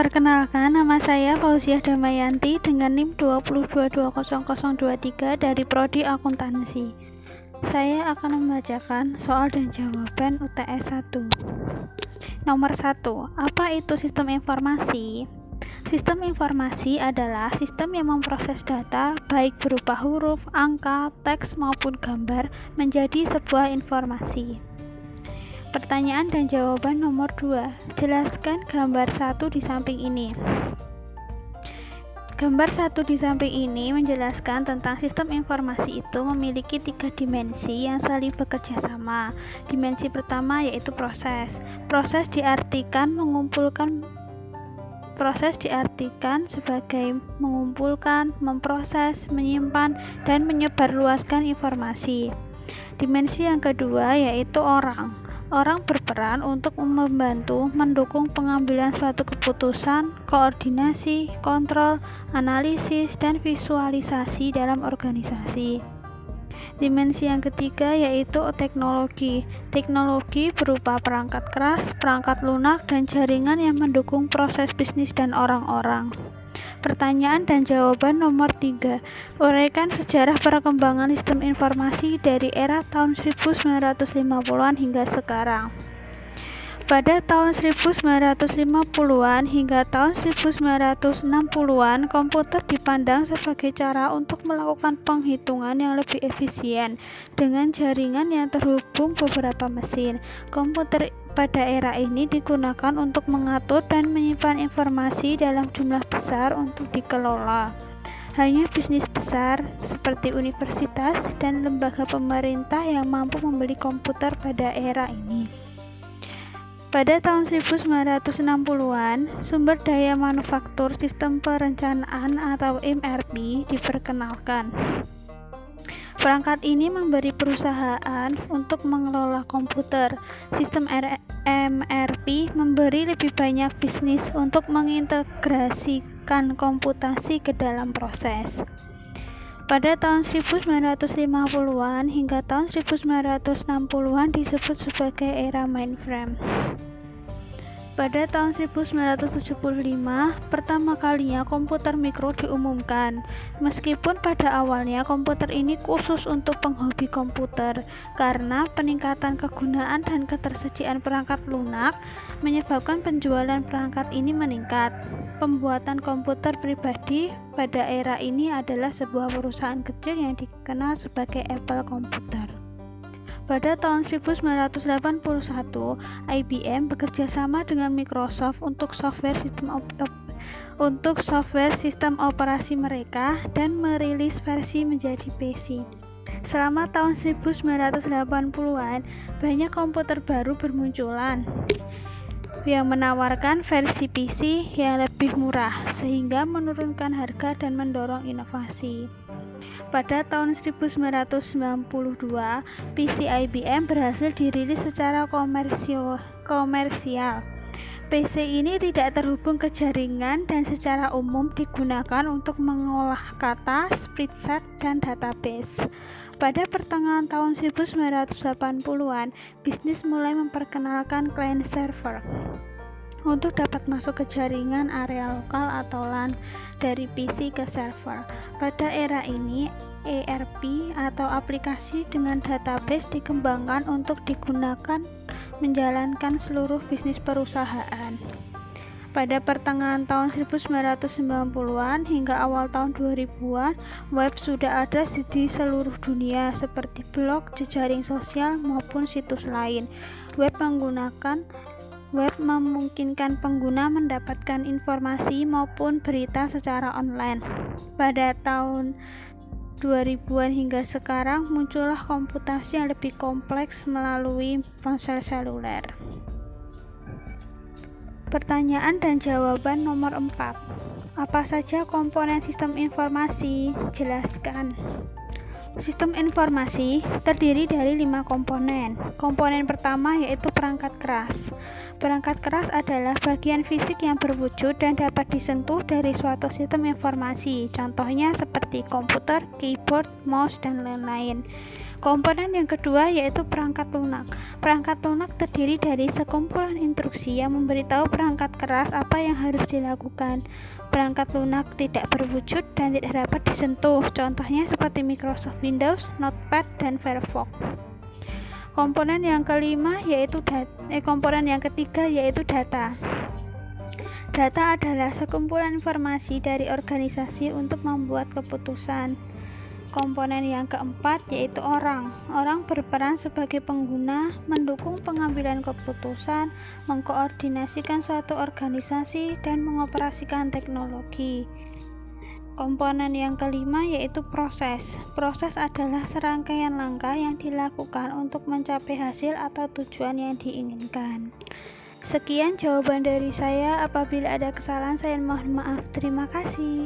Perkenalkan, nama saya Fauziah Damayanti dengan NIM 2220023 dari Prodi Akuntansi. Saya akan membacakan soal dan jawaban UTS 1. Nomor 1. Apa itu sistem informasi? Sistem informasi adalah sistem yang memproses data, baik berupa huruf, angka, teks, maupun gambar, menjadi sebuah informasi. Pertanyaan dan jawaban nomor 2. Jelaskan gambar satu di samping ini. Gambar satu di samping ini menjelaskan tentang sistem informasi itu memiliki tiga dimensi yang saling bekerja sama. Dimensi pertama yaitu proses. Proses diartikan mengumpulkan proses diartikan sebagai mengumpulkan, memproses, menyimpan, dan menyebarluaskan informasi. Dimensi yang kedua yaitu orang. Orang berperan untuk membantu mendukung pengambilan suatu keputusan, koordinasi, kontrol, analisis, dan visualisasi dalam organisasi. Dimensi yang ketiga yaitu teknologi. Teknologi berupa perangkat keras, perangkat lunak, dan jaringan yang mendukung proses bisnis dan orang-orang. Pertanyaan dan jawaban nomor 3. Uraikan sejarah perkembangan sistem informasi dari era tahun 1950-an hingga sekarang. Pada tahun 1950-an hingga tahun 1960-an, komputer dipandang sebagai cara untuk melakukan penghitungan yang lebih efisien dengan jaringan yang terhubung beberapa mesin. Komputer pada era ini digunakan untuk mengatur dan menyimpan informasi dalam jumlah besar untuk dikelola. Hanya bisnis besar seperti universitas dan lembaga pemerintah yang mampu membeli komputer pada era ini. Pada tahun 1960-an, sumber daya manufaktur sistem perencanaan atau MRP diperkenalkan. Perangkat ini memberi perusahaan untuk mengelola komputer. Sistem MRP memberi lebih banyak bisnis untuk mengintegrasikan komputasi ke dalam proses. Pada tahun 1950-an hingga tahun 1960-an disebut sebagai era mainframe. Pada tahun 1975, pertama kalinya komputer mikro diumumkan. Meskipun pada awalnya komputer ini khusus untuk penghobi komputer, karena peningkatan kegunaan dan ketersediaan perangkat lunak menyebabkan penjualan perangkat ini meningkat. Pembuatan komputer pribadi pada era ini adalah sebuah perusahaan kecil yang dikenal sebagai Apple Computer. Pada tahun 1981, IBM bekerja sama dengan Microsoft untuk software sistem untuk software sistem operasi mereka dan merilis versi menjadi PC. Selama tahun 1980-an, banyak komputer baru bermunculan yang menawarkan versi PC yang lebih murah sehingga menurunkan harga dan mendorong inovasi. Pada tahun 1992, PC IBM berhasil dirilis secara komersial. PC ini tidak terhubung ke jaringan dan secara umum digunakan untuk mengolah kata, spreadsheet, dan database. Pada pertengahan tahun 1980-an, bisnis mulai memperkenalkan client server untuk dapat masuk ke jaringan area lokal atau LAN dari PC ke server. Pada era ini, ERP atau aplikasi dengan database dikembangkan untuk digunakan menjalankan seluruh bisnis perusahaan. Pada pertengahan tahun 1990-an hingga awal tahun 2000-an, web sudah ada di seluruh dunia seperti blog, jejaring sosial maupun situs lain. Web menggunakan Web memungkinkan pengguna mendapatkan informasi maupun berita secara online. Pada tahun 2000-an hingga sekarang muncullah komputasi yang lebih kompleks melalui ponsel seluler. Pertanyaan dan jawaban nomor 4. Apa saja komponen sistem informasi? Jelaskan. Sistem informasi terdiri dari lima komponen. Komponen pertama yaitu perangkat keras. Perangkat keras adalah bagian fisik yang berwujud dan dapat disentuh dari suatu sistem informasi. Contohnya seperti komputer, keyboard, mouse, dan lain-lain. Komponen yang kedua yaitu perangkat lunak. Perangkat lunak terdiri dari sekumpulan instruksi yang memberitahu perangkat keras apa yang harus dilakukan. Perangkat lunak tidak berwujud dan tidak dapat disentuh, contohnya seperti Microsoft Windows, Notepad, dan Firefox. Komponen yang kelima yaitu data, eh, komponen yang ketiga yaitu data. Data adalah sekumpulan informasi dari organisasi untuk membuat keputusan. Komponen yang keempat yaitu orang. Orang berperan sebagai pengguna, mendukung pengambilan keputusan, mengkoordinasikan suatu organisasi, dan mengoperasikan teknologi. Komponen yang kelima yaitu proses. Proses adalah serangkaian langkah yang dilakukan untuk mencapai hasil atau tujuan yang diinginkan. Sekian jawaban dari saya. Apabila ada kesalahan, saya mohon maaf. Terima kasih.